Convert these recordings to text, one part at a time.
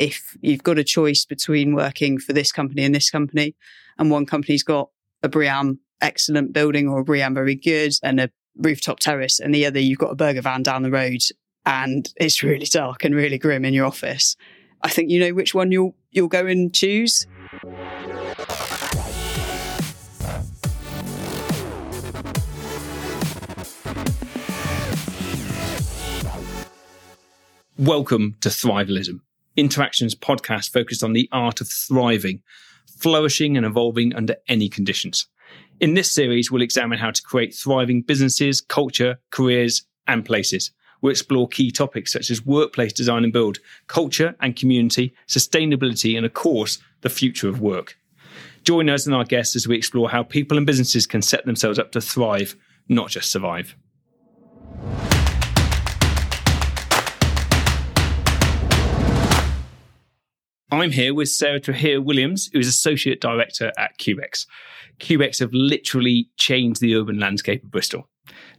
if you've got a choice between working for this company and this company, and one company's got a BREEAM excellent building or a BREEAM very good and a rooftop terrace, and the other you've got a burger van down the road and it's really dark and really grim in your office. I think you know which one you'll you'll go and choose. Welcome to Thrivalism, Interactions podcast focused on the art of thriving, flourishing and evolving under any conditions. In this series, we'll examine how to create thriving businesses, culture, careers, and places. We'll explore key topics such as workplace design and build, culture and community, sustainability, and of course, the future of work. Join us and our guests as we explore how people and businesses can set themselves up to thrive, not just survive. I'm here with Sarah Trahir Williams, who is Associate Director at Cubex. Cubex have literally changed the urban landscape of Bristol.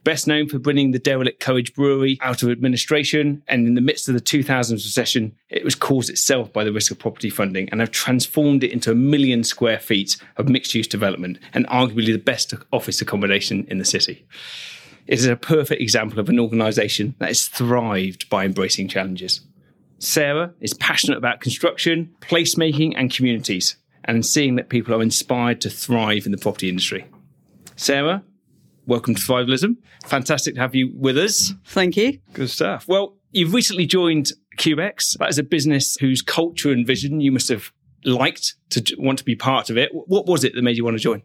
Best known for bringing the derelict Courage Brewery out of administration, and in the midst of the 2000s recession, it was caused itself by the risk of property funding and have transformed it into a million square feet of mixed use development and arguably the best office accommodation in the city. It is a perfect example of an organisation that has thrived by embracing challenges. Sarah is passionate about construction, placemaking, and communities, and seeing that people are inspired to thrive in the property industry. Sarah, welcome to Thrivalism. Fantastic to have you with us. Thank you. Good stuff. Well, you've recently joined Cubex. That is a business whose culture and vision you must have liked to want to be part of it. What was it that made you want to join?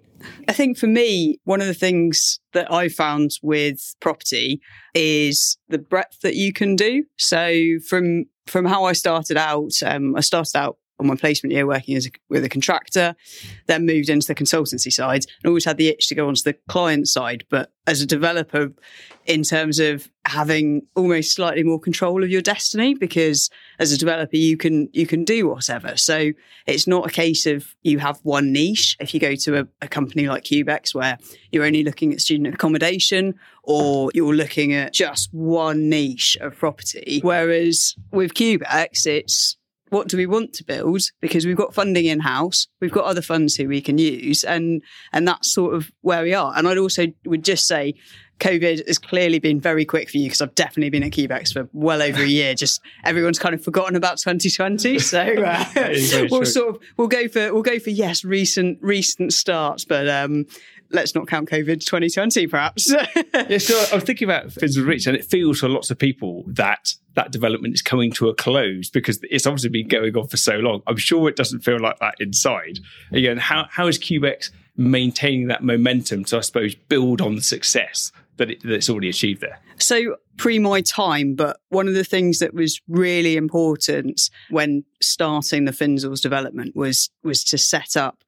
I think for me, one of the things that I found with property is the breadth that you can do. So from from how I started out, um, I started out on my placement year working as a, with a contractor, then moved into the consultancy side and always had the itch to go onto the client side. But as a developer, in terms of having almost slightly more control of your destiny, because as a developer, you can, you can do whatever. So it's not a case of you have one niche. If you go to a, a company like Cubex where you're only looking at student accommodation or you're looking at just one niche of property. Whereas with Cubex, it's what do we want to build? Because we've got funding in house we've got other funds who we can use and and that's sort of where we are. And i'd also would just say covid has clearly been very quick for you because i've definitely been at cubex for well over a year. Just everyone's kind of forgotten about 2020 so uh, we'll sort of we'll go for we'll go for yes recent recent starts but um let's not count COVID 2020, perhaps. yeah, so I was thinking about Finzels Reach, and it feels for lots of people that that development is coming to a close because it's obviously been going on for so long. I'm sure it doesn't feel like that inside. Again, how, how is Cubex maintaining that momentum to, I suppose, build on the success that, it, that it's already achieved there? So, pre my time, but one of the things that was really important when starting the Finzels development was was to set up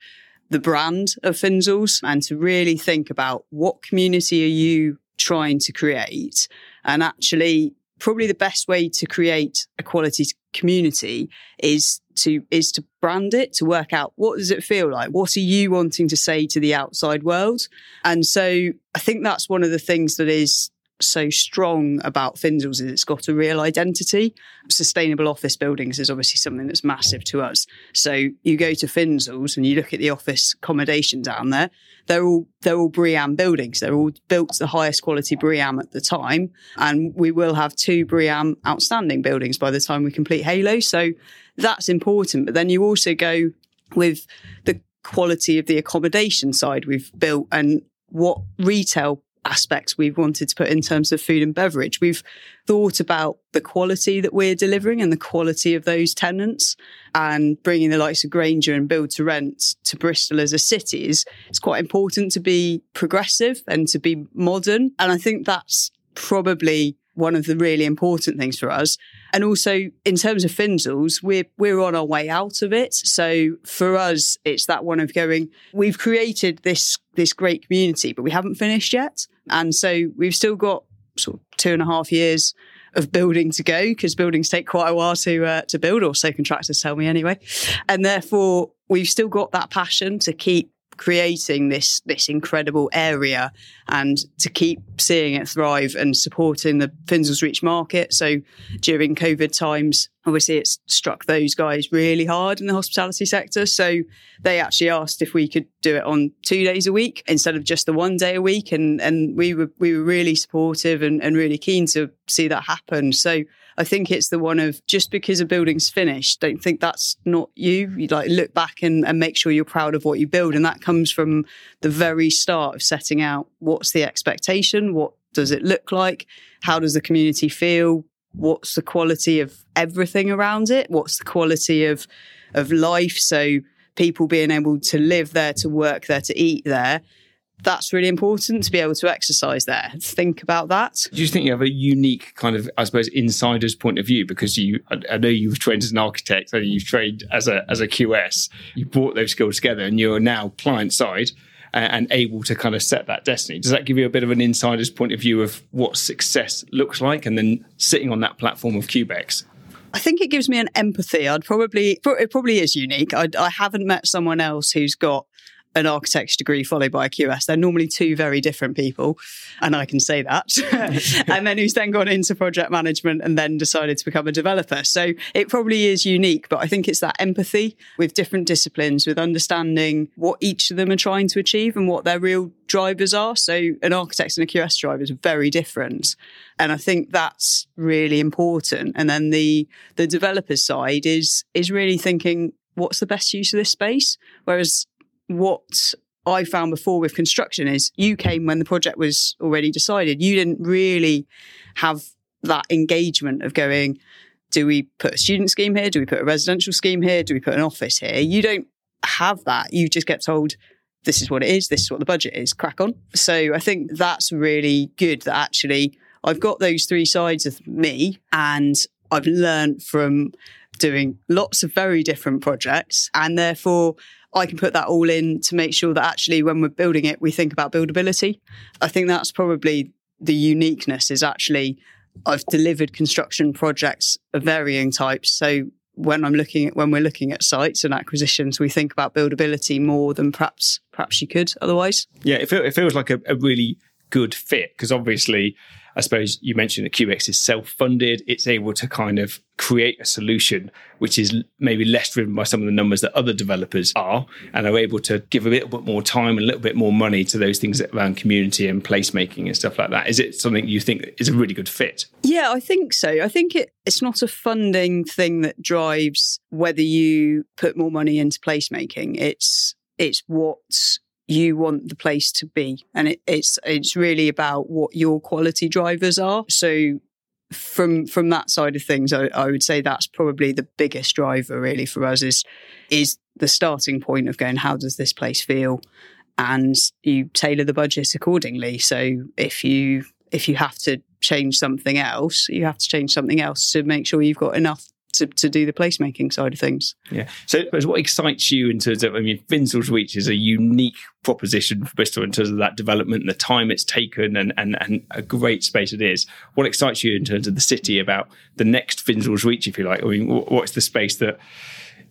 the brand of Finzels and to really think about what community are you trying to create and actually probably the best way to create a quality community is to is to brand it to work out what does it feel like? What are you wanting to say to the outside world? And so i think that's one of the things that is so strong about Finzels is it's got a real identity. Sustainable office buildings is obviously something that's massive to us. So you go to Finzels and you look at the office accommodation down there. They're all they're all BREEAM buildings. They're all built to the highest quality BREEAM at the time, and we will have two BREEAM outstanding buildings by the time we complete Halo. So that's important. But then you also go with the quality of the accommodation side we've built and what retail aspects we've wanted to put in terms of food and beverage. We've thought about the quality that we're delivering and the quality of those tenants and bringing the likes of Grainger and Build to Rent to Bristol as a city is it's quite important to be progressive and to be modern. And I think that's probably one of the really important things for us. And also in terms of Finzels, we're we're on our way out of it. So for us, it's that one of going, we've created this this great community, but we haven't finished yet. And so we've still got sort of two and a half years of building to go because buildings take quite a while to uh, to build, or so contractors tell me anyway. And therefore, we've still got that passion to keep creating this this incredible area and to keep seeing it thrive and supporting the Finzels Reach market. So during COVID times, obviously it's struck those guys really hard in the hospitality sector. So they actually asked if we could do it on two days a week instead of just the one day a week. And, and we were, we were really supportive and, and really keen to see that happen. So I think it's the one of just because a building's finished, don't think that's not you. You like look back and, and make sure you're proud of what you build. And that comes from the very start of setting out what's the expectation, what does it look like, how does the community feel, what's the quality of everything around it, what's the quality of of life. So people being able to live there, to work there, to eat there. That's really important to be able to exercise there. Think about that. Do you think you have a unique kind of, I suppose, insider's point of view because you? I know you've trained as an architect, and you've trained as a as a QS. You brought those skills together, and you're now client side and able to kind of set that destiny. Does that give you a bit of an insider's point of view of what success looks like and then sitting on that platform of Cubex? I think it gives me an empathy. I'd probably, it probably is unique. I, I haven't met someone else who's got an architecture degree followed by a QS. They're normally two very different people, and I can say that. and then who's then gone into project management and then decided to become a developer. So it probably is unique, but I think it's that empathy with different disciplines, with understanding what each of them are trying to achieve and what their real drivers are. So an architect and a QS driver is very different. And I think that's really important. And then the the developer side is is really thinking what's the best use of this space. Whereas what I found before with construction is you came when the project was already decided. You didn't really have that engagement of going, do we put a student scheme here? Do we put a residential scheme here? Do we put an office here? You don't have that. You just get told, this is what it is. This is what the budget is. Crack on. So I think that's really good that actually I've got those three sides of me and I've learned from doing lots of very different projects and therefore I can put that all in to make sure that actually when we're building it, we think about buildability. I think that's probably the uniqueness is actually I've delivered construction projects of varying types. So when I'm looking at when we're looking at sites and acquisitions, we think about buildability more than perhaps perhaps you could otherwise. Yeah, it, feel, it feels like a, a really good fit because obviously I suppose you mentioned that Cubex is self funded. It's able to kind of create a solution which is maybe less driven by some of the numbers that other developers are and are able to give a little bit more time and a little bit more money to those things around community and placemaking and stuff like that. Is it something you think is a really good fit? Yeah, I think so. I think it, it's not a funding thing that drives whether you put more money into placemaking. It's it's what you want the place to be. And it, it's it's really about what your quality drivers are. So from from that side of things, I, I, would say that's probably the biggest driver really for us is is the starting point of going, how does this place feel? And you tailor the budget accordingly. So if you if you have to change something else, you have to change something else to make sure you've got enough to, to do the placemaking side of things. Yeah. So, what excites you in terms of, I mean, Finzel's Reach is a unique proposition for Bristol in terms of that development and the time it's taken and, and, and a great space it is. What excites you in terms of the city about the next Finzel's Reach, if you like? I mean, what's the space that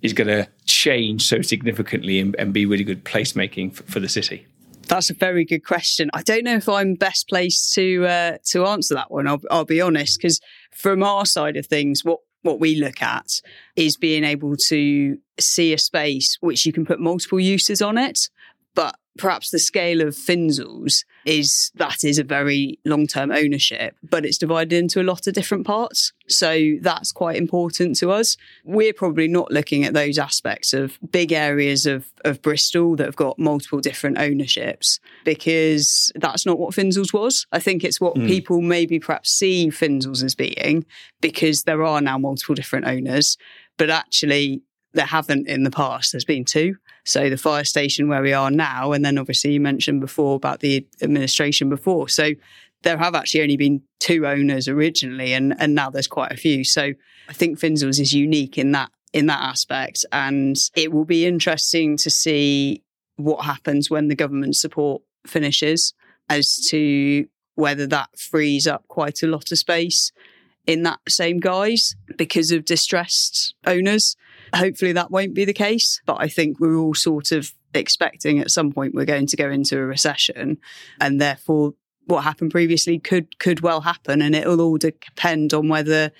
is going to change so significantly and, and be really good placemaking for, for the city? That's a very good question. I don't know if I'm best placed to uh, to answer that one. I'll, I'll be honest, because from our side of things, what what we look at is being able to see a space which you can put multiple uses on it, but perhaps the scale of Finzel's is that is a very long term ownership, but it's divided into a lot of different parts. So that's quite important to us. We're probably not looking at those aspects of big areas of, of Bristol that have got multiple different ownerships because that's not what Finzel's was. I think it's what mm. people maybe perhaps see Finzel's as being because there are now multiple different owners. But actually, there haven't in the past. There's been two. So the fire station where we are now, and then obviously you mentioned before about the administration before. So there have actually only been two owners originally, and and now there's quite a few. So I think Finzel's is unique in that in that aspect, and it will be interesting to see what happens when the government support finishes as to whether that frees up quite a lot of space in that same guise because of distressed owners. Hopefully that won't be the case, but I think we're all sort of expecting at some point we're going to go into a recession and therefore what happened previously could could well happen and it'll all depend on whether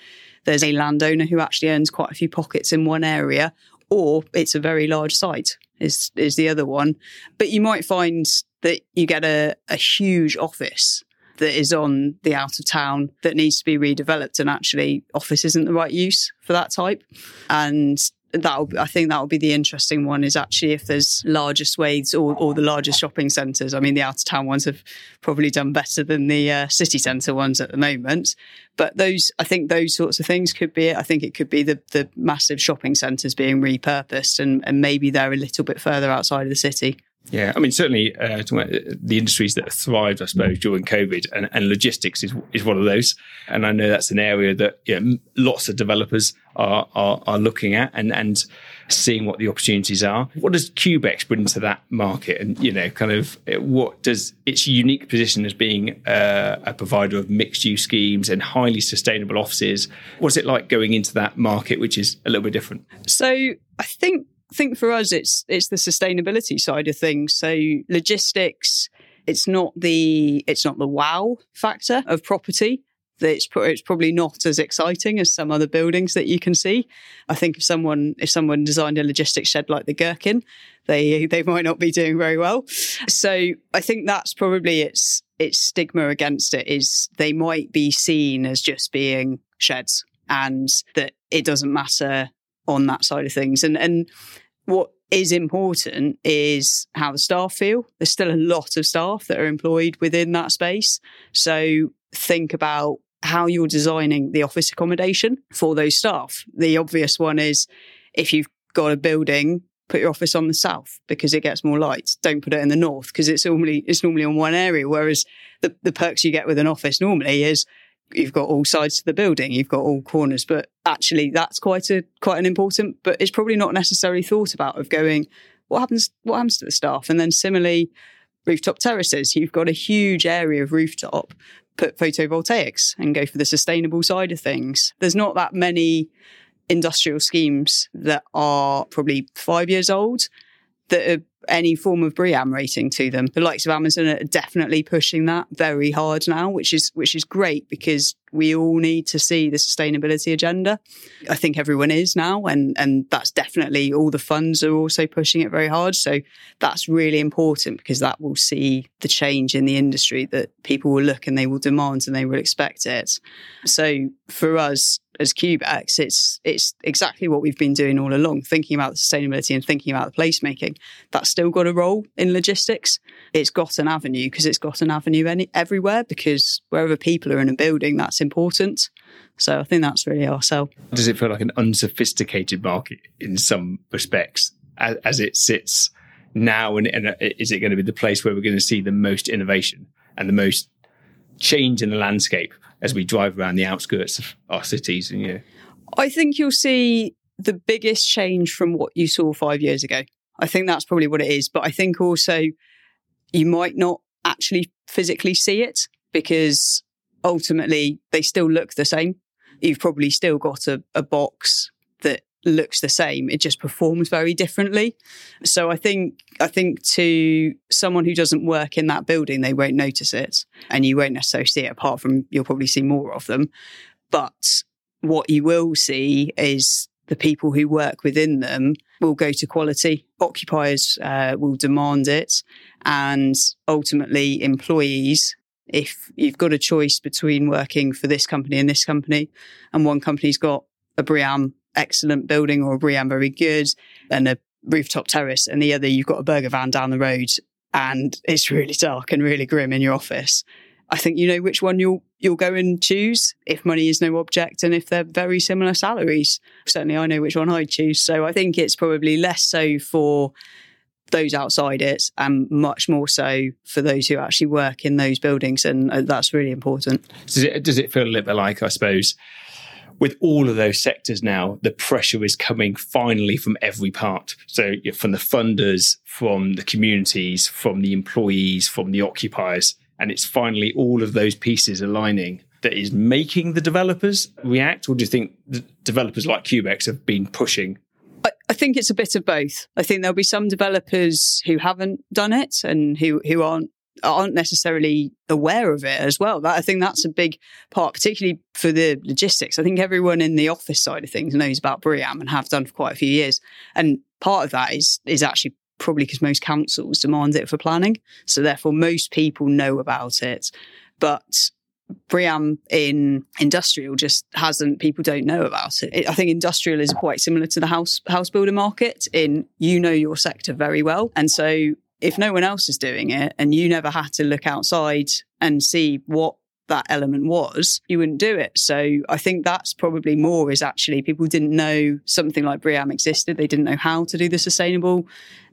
there's a landowner who actually owns quite a few pockets in one area, or it's a very large site is is the other one. But you might find that you get a, a huge office that is on the out of town that needs to be redeveloped and actually office isn't the right use for that type. And that I think that will be the interesting one is actually if there's larger swathes or, or the largest shopping centres. I mean, the out of town ones have probably done better than the uh, city centre ones at the moment. But those, I think those sorts of things could be it. I think it could be the, the massive shopping centres being repurposed and, and maybe they're a little bit further outside of the city. Yeah, I mean, certainly uh, the industries that thrived, I suppose, during COVID, and, and, logistics is is one of those. And I know that's an area that you know, lots of developers are, are, are looking at and and seeing what the opportunities are. What does Cubex bring to that market? And you know, kind of what does its unique position as being uh, a provider of mixed use schemes and highly sustainable offices? What's it like going into that market, which is a little bit different? So I think think for us, it's it's the sustainability side of things. So logistics, it's not the it's not the wow factor of property. It's it's probably not as exciting as some other buildings that you can see. I think if someone if someone designed a logistics shed like the Gherkin, they they might not be doing very well. So I think that's probably its its stigma against it is they might be seen as just being sheds and that it doesn't matter on that side of things. And and what is important is how the staff feel. There's still a lot of staff that are employed within that space. So think about how you're designing the office accommodation for those staff. The obvious one is if you've got a building, put your office on the south because it gets more light. Don't put it in the north because it's normally it's normally on one area. Whereas the, the perks you get with an office normally is you've got all sides to the building, you've got all corners, but actually that's quite a quite an important, but it's probably not necessarily thought about of going, what happens what happens to the staff? And then similarly, rooftop terraces, you've got a huge area of rooftop, put photovoltaics and go for the sustainable side of things. There's not that many industrial schemes that are probably five years old that are any form of BREEAM rating to them. The likes of Amazon are definitely pushing that very hard now, which is which is great because we all need to see the sustainability agenda. I think everyone is now, and and that's definitely all the funds are also pushing it very hard. So that's really important because that will see the change in the industry that people will look and they will demand and they will expect it. So for us, as Cubex, it's it's exactly what we've been doing all along, thinking about the sustainability and thinking about the placemaking. That's still got a role in logistics. It's got an avenue because it's got an avenue any, everywhere because wherever people are in a building, that's important. So I think that's really our sell. Does it feel like an unsophisticated market in some respects as, as it sits now? And, and uh, is it going to be the place where we're going to see the most innovation and the most change in the landscape as we drive around the outskirts of our cities and you I think you'll see the biggest change from what you saw five years ago. I think that's probably what it is. But I think also you might not actually physically see it because ultimately they still look the same. You've probably still got a, a box that looks the same. It just performs very differently. So I think I think to someone who doesn't work in that building, they won't notice it, and you won't necessarily see it. Apart from you'll probably see more of them, but what you will see is the people who work within them will go to quality. Occupiers uh, will demand it, and ultimately employees if you've got a choice between working for this company and this company, and one company's got a BREEAM excellent building or a BREEAM very good and a rooftop terrace, and the other you've got a burger van down the road and it's really dark and really grim in your office. I think you know which one you'll you'll go and choose if money is no object and if they're very similar salaries. Certainly, I know which one I'd choose. So I think it's probably less so for those outside it and much more so for those who actually work in those buildings, and uh, that's really important. Does it, does it feel a little bit like I suppose? with all of those sectors now, the pressure is coming finally from every part. So from the funders, from the communities, from the employees, from the occupiers. And it's finally all of those pieces aligning that is making the developers react? Or do you think developers like Cubex have been pushing? I, I think it's a bit of both. I think there'll be some developers who haven't done it and who, who aren't aren't necessarily aware of it as well. That I think that's a big part, particularly for the logistics. I think everyone in the office side of things knows about BREEAM and have done for quite a few years. And part of that is is actually probably because most councils demand it for planning. So therefore most people know about it. But BREEAM in industrial just hasn't people don't know about it. I think industrial is quite similar to the house house builder market in you know your sector very well. And so if no one else is doing it and you never had to look outside and see what that element was, you wouldn't do it. So I think that's probably more is actually people didn't know something like BREEAM existed. They didn't know how to do the sustainable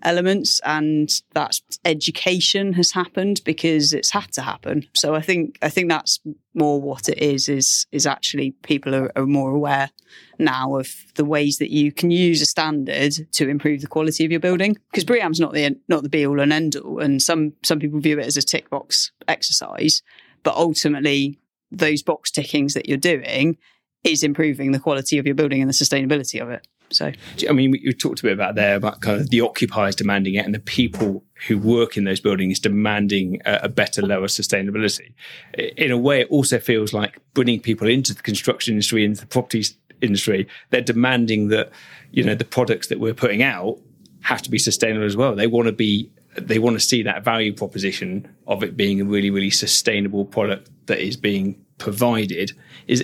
elements. And that education has happened because it's had to happen. So I think, I think that's more what it is, is, is actually people are, are more aware now of the ways that you can use a standard to improve the quality of your building. Because BREEAM's not the, not the be all and end all. And some, some people view it as a tick box exercise but ultimately, those box tickings that you're doing is improving the quality of your building and the sustainability of it. So, I mean, you talked a bit about there about kind of the occupiers demanding it and the people who work in those buildings demanding a, a, better, lower sustainability. In a way, it also feels like bringing people into the construction industry, into the property industry. They're demanding that you know the products that we're putting out have to be sustainable as well. They want to be they want to see that value proposition of it being a really, really sustainable product that is being provided. Is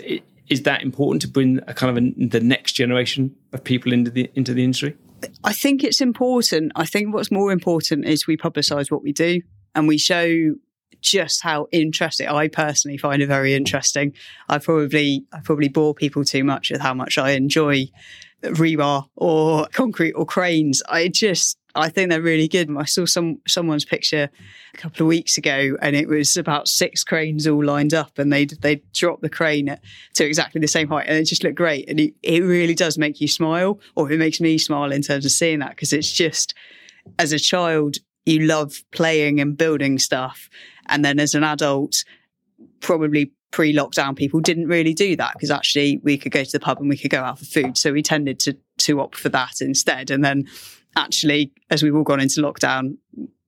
is that important to bring a kind of a, the next generation of people into the into the industry? I think it's important. I think what's more important is we publicise what we do and we show just how interesting I personally find it very interesting. I probably I probably bore people too much with how much I enjoy rebar or concrete or cranes. I just I think they're really good. I saw some someone's picture a couple of weeks ago, and it was about six cranes all lined up, and they they dropped the crane at, to exactly the same height, and it just looked great. And it, it really does make you smile, or it makes me smile in terms of seeing that because it's just as a child you love playing and building stuff, and then as an adult, probably pre-lockdown people didn't really do that because actually we could go to the pub and we could go out for food so we tended to to opt for that instead and then actually, as we've all gone into lockdown,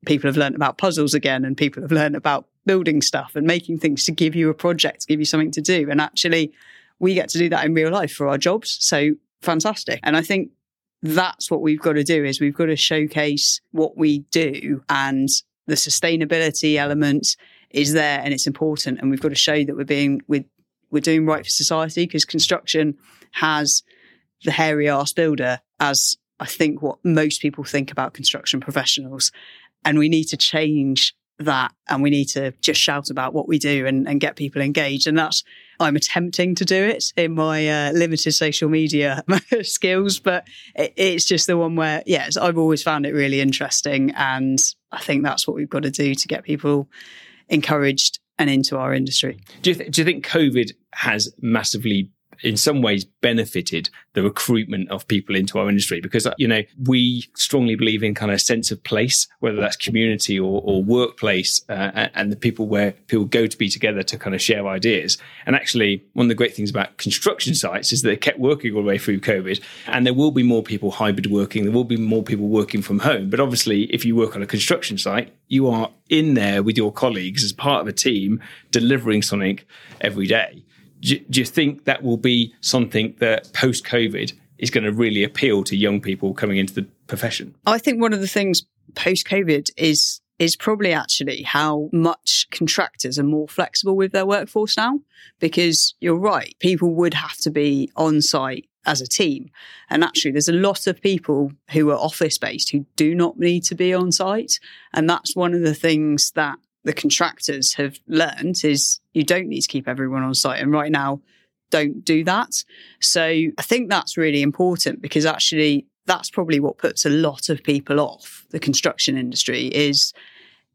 people have learned about puzzles again and people have learned about building stuff and making things to give you a project, to give you something to do. And actually, we get to do that in real life for our jobs. So fantastic. And I think that's what we've got to do is we've got to showcase what we do and the sustainability element is there and it's important and we've got to show that we're being we're, we're doing right for society because construction has the hairy ass builder as I think, what most people think about construction professionals. And we need to change that and we need to just shout about what we do and, and get people engaged. And that's, I'm attempting to do it in my uh, limited social media skills, but it, it's just the one where, yes, I've always found it really interesting. And I think that's what we've got to do to get people encouraged and into our industry. Do you, th- do you think COVID has massively in some ways benefited the recruitment of people into our industry because, you know, we strongly believe in kind of a sense of place, whether that's community or, or workplace, uh, and the people where people go to be together to kind of share ideas. And actually, one of the great things about construction sites is that they kept working all the way through COVID, and there will be more people hybrid working, there will be more people working from home. But obviously, if you work on a construction site, you are in there with your colleagues as part of a team delivering something every day do, you think that will be something that post COVID is going to really appeal to young people coming into the profession? I think one of the things post COVID is is probably actually how much contractors are more flexible with their workforce now. Because you're right, people would have to be on site as a team. And actually, there's a lot of people who are office based who do not need to be on site. And that's one of the things that the contractors have learned is you don't need to keep everyone on site. And right now, don't do that. So I think that's really important because actually that's probably what puts a lot of people off the construction industry is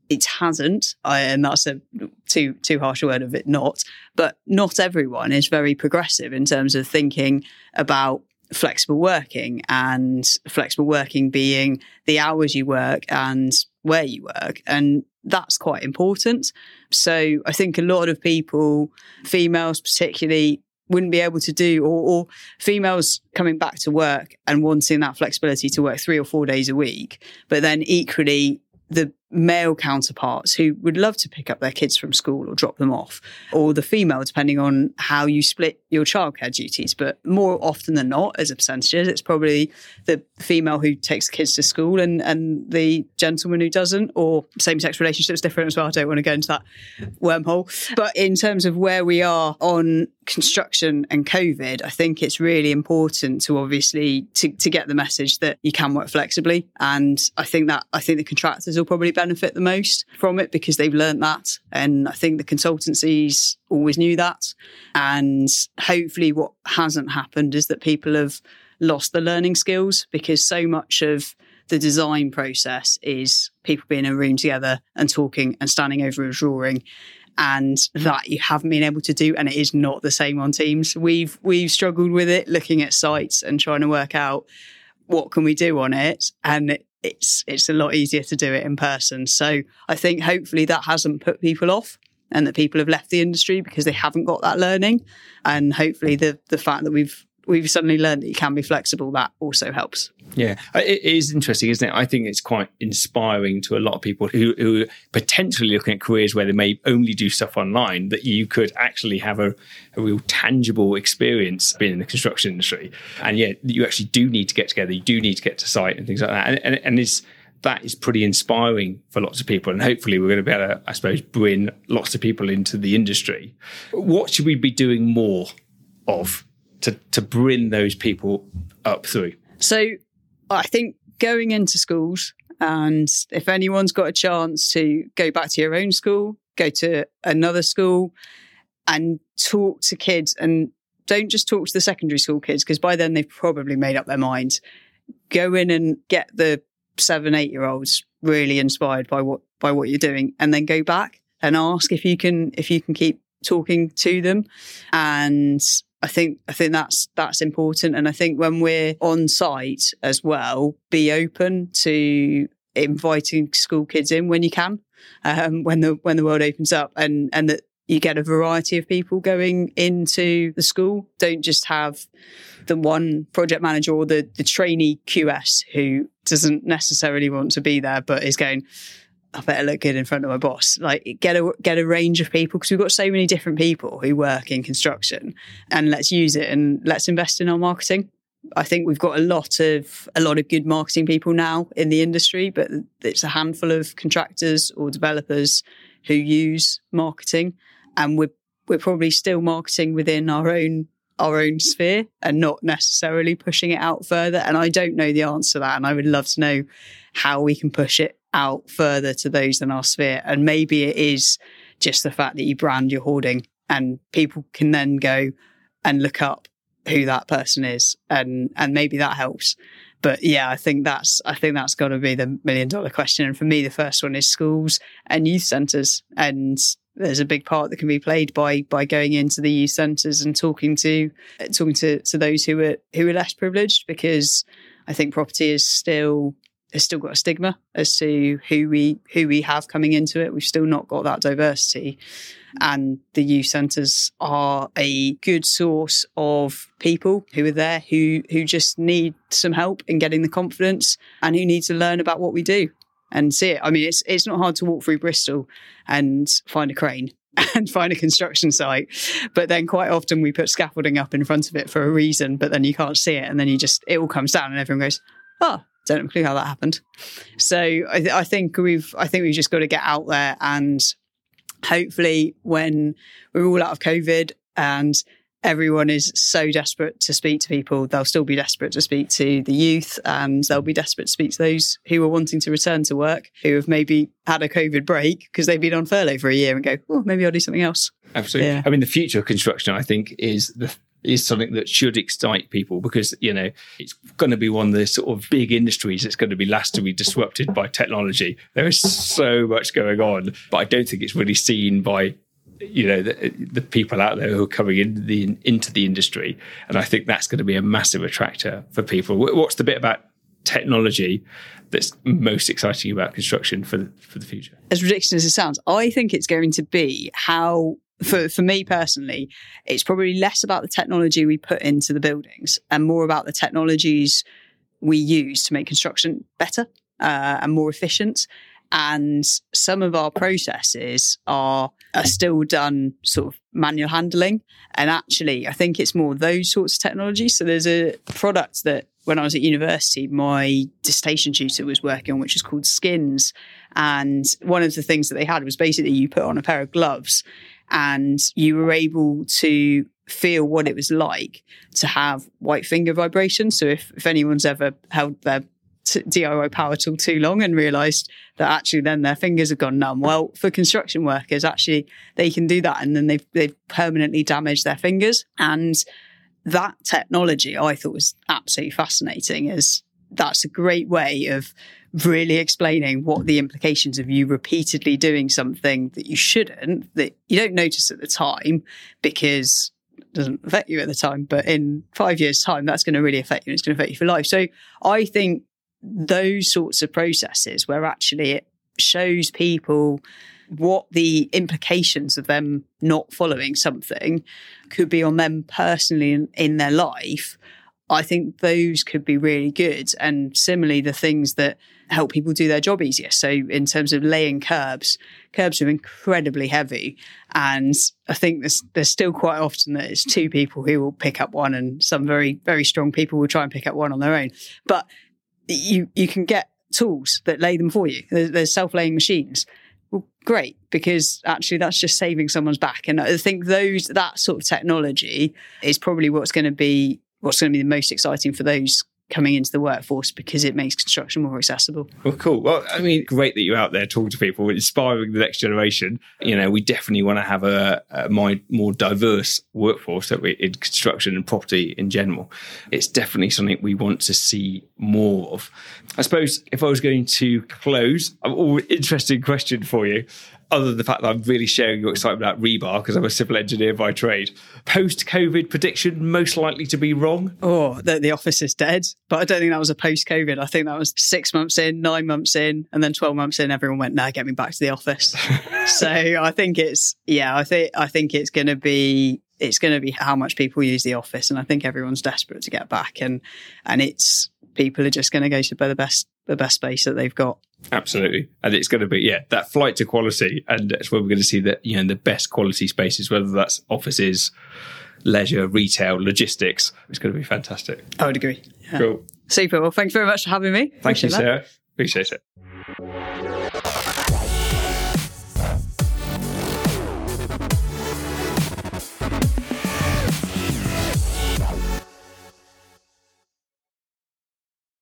it hasn't, and that's a too too harsh a word of it not, but not everyone is very progressive in terms of thinking about flexible working and flexible working being the hours you work and where you work. And that's quite important. So I think a lot of people, females particularly, wouldn't be able to do, or, or, females coming back to work and wanting that flexibility to work three or four days a week. But then equally, the male counterparts who would love to pick up their kids from school or drop them off, or the female, depending on how you split your childcare duties. But more often than not, as a percentage, it's probably the female who takes the kids to school and, and the gentleman who doesn't, or same sex relationships different as well. I don't want to go into that wormhole. But in terms of where we are on construction and COVID, I think it's really important to obviously to, to get the message that you can work flexibly. And I think that I think the contractors will probably benefit the most from it because they've learned that. And I think the consultancies always knew that. And hopefully what hasn't happened is that people have lost the learning skills because so much of the design process is people being in a room together and talking and standing over a drawing and that you haven't been able to do and it is not the same on teams we've we've struggled with it looking at sites and trying to work out what can we do on it and it's it's a lot easier to do it in person. So I think hopefully that hasn't put people off and that people have left the industry because they haven't got that learning. And hopefully the the fact that we've we've suddenly learned that you can be flexible, that also helps. Yeah, uh, it is interesting, isn't it? I think it's quite inspiring to a lot of people who, who are potentially looking at careers where they may only do stuff online, that you could actually have a, a real tangible experience being in the construction industry. And yeah, you actually do need to get together, you do need to get to site and things like that. And, and, and it's, that is pretty inspiring for lots of people. And hopefully, we're going to be able to, I suppose, bring lots of people into the industry. What should we be doing more of to to bring those people up through? So I think going into schools and if anyone's got a chance to go back to your own school, go to another school and talk to kids and don't just talk to the secondary school kids because by then they've probably made up their minds. Go in and get the seven, eight year olds really inspired by what by what you're doing and then go back and ask if you can if you can keep talking to them and I think I think that's that's important, and I think when we're on site as well, be open to inviting school kids in when you can, um, when the when the world opens up, and and that you get a variety of people going into the school. Don't just have the one project manager or the the trainee QS who doesn't necessarily want to be there, but is going. I better look good in front of my boss. Like get a get a range of people because we've got so many different people who work in construction, and let's use it and let's invest in our marketing. I think we've got a lot of a lot of good marketing people now in the industry, but it's a handful of contractors or developers who use marketing, and we're we're probably still marketing within our own our own sphere and not necessarily pushing it out further. And I don't know the answer to that, and I would love to know how we can push it out further to those in our sphere. And maybe it is just the fact that you brand your hoarding and people can then go and look up who that person is and and maybe that helps. But yeah i think that's i think that's got to be the million dollar question. And for me the first one is schools and youth centers and there's a big part that can be played by by going into the youth centers and talking to talking to to those who are who are less privileged because i think property is still has still got a stigma as to who we who we have coming into it. We've still not got that diversity, and the youth centres are a good source of people who are there who who just need some help in getting the confidence and who need to learn about what we do and see it. I mean, it's it's not hard to walk through Bristol and find a crane and find a construction site. But then quite often we put scaffolding up in front of it for a reason, but then you can't see it. And then you just, it all comes down and everyone goes, oh, don't have a clue how that happened. So I, th- I think we've I think we've just got to get out there and hopefully when we're all out of COVID and everyone is so desperate to speak to people, they'll still be desperate to speak to the youth and they'll be desperate to speak to those who are wanting to return to work, who have maybe had a COVID break because they've been on furlough for a year and go, oh, maybe I'll do something else. Absolutely. Yeah. I mean, the future of construction, I think, is the is something that should excite people because you know it's going to be one of the sort of big industries that's going to be last to be disrupted by technology. There is so much going on, but I don't think it's really seen by you know the, the people out there who are coming into the into the industry, and I think that's going to be a massive attractor for people. What's the bit about technology that's most exciting about construction for the, for the future? As ridiculous as it sounds, I think it's going to be how for, for me personally, it's probably less about the technology we put into the buildings and more about the technologies we use to make construction better uh, and more efficient. And some of our processes are, are still done sort of manual handling. And actually, I think it's more those sorts of technologies. So there's a product that when I was at university, my dissertation tutor was working on, which is called Skins. And one of the things that they had was basically you put on a pair of gloves and you were able to feel what it was like to have white finger vibration. So if, if anyone's ever held their DIY power tool too long and realized that actually then their fingers have gone numb. Well, for construction workers, actually they can do that and then they've, they've permanently damaged their fingers. And that technology I thought was absolutely fascinating is that's a great way of really explaining what the implications of you repeatedly doing something that you shouldn't, that you don't notice at the time because it doesn't affect you at the time, but in five years' time, that's going to really affect you and it's going to affect you for life. So I think those sorts of processes where actually it shows people what the implications of them not following something could be on them personally in, in their life, I think those could be really good. And similarly, the things that help people do their job easier. So, in terms of laying curbs, curbs are incredibly heavy. And I think there's, there's still quite often that it's two people who will pick up one, and some very, very strong people will try and pick up one on their own. But you, you can get tools that lay them for you. There's, there's self laying machines. Well, great, because actually that's just saving someone's back. And I think those, that sort of technology is probably what's going to be what's going to be the most exciting for those coming into the workforce because it makes construction more accessible. Well, cool. Well, I mean, great that you're out there talking to people, inspiring the next generation. You know, we definitely want to have a, a more diverse workforce that we in construction and property in general. It's definitely something we want to see more of. I suppose if I was going to close, an interesting question for you other than the fact that I'm really sharing your excitement about rebar because I'm a civil engineer by trade. Post COVID prediction most likely to be wrong. Oh, the, the office is dead. But I don't think that was a post COVID. I think that was six months in, nine months in, and then 12 months in, everyone went, no, get me back to the office. so I think it's, yeah, I think, I think it's going to be it's going to be how much people use the office and i think everyone's desperate to get back and and it's people are just going to go to the best the best space that they've got. Absolutely. And it's going to be yeah that flight to quality and that's where we're going to see that you know the best quality spaces whether that's offices leisure retail logistics. It's going to be fantastic. I would agree. Yeah. cool. Super. Well thanks very much for having me. Thank Appreciate you sarah. Appreciate it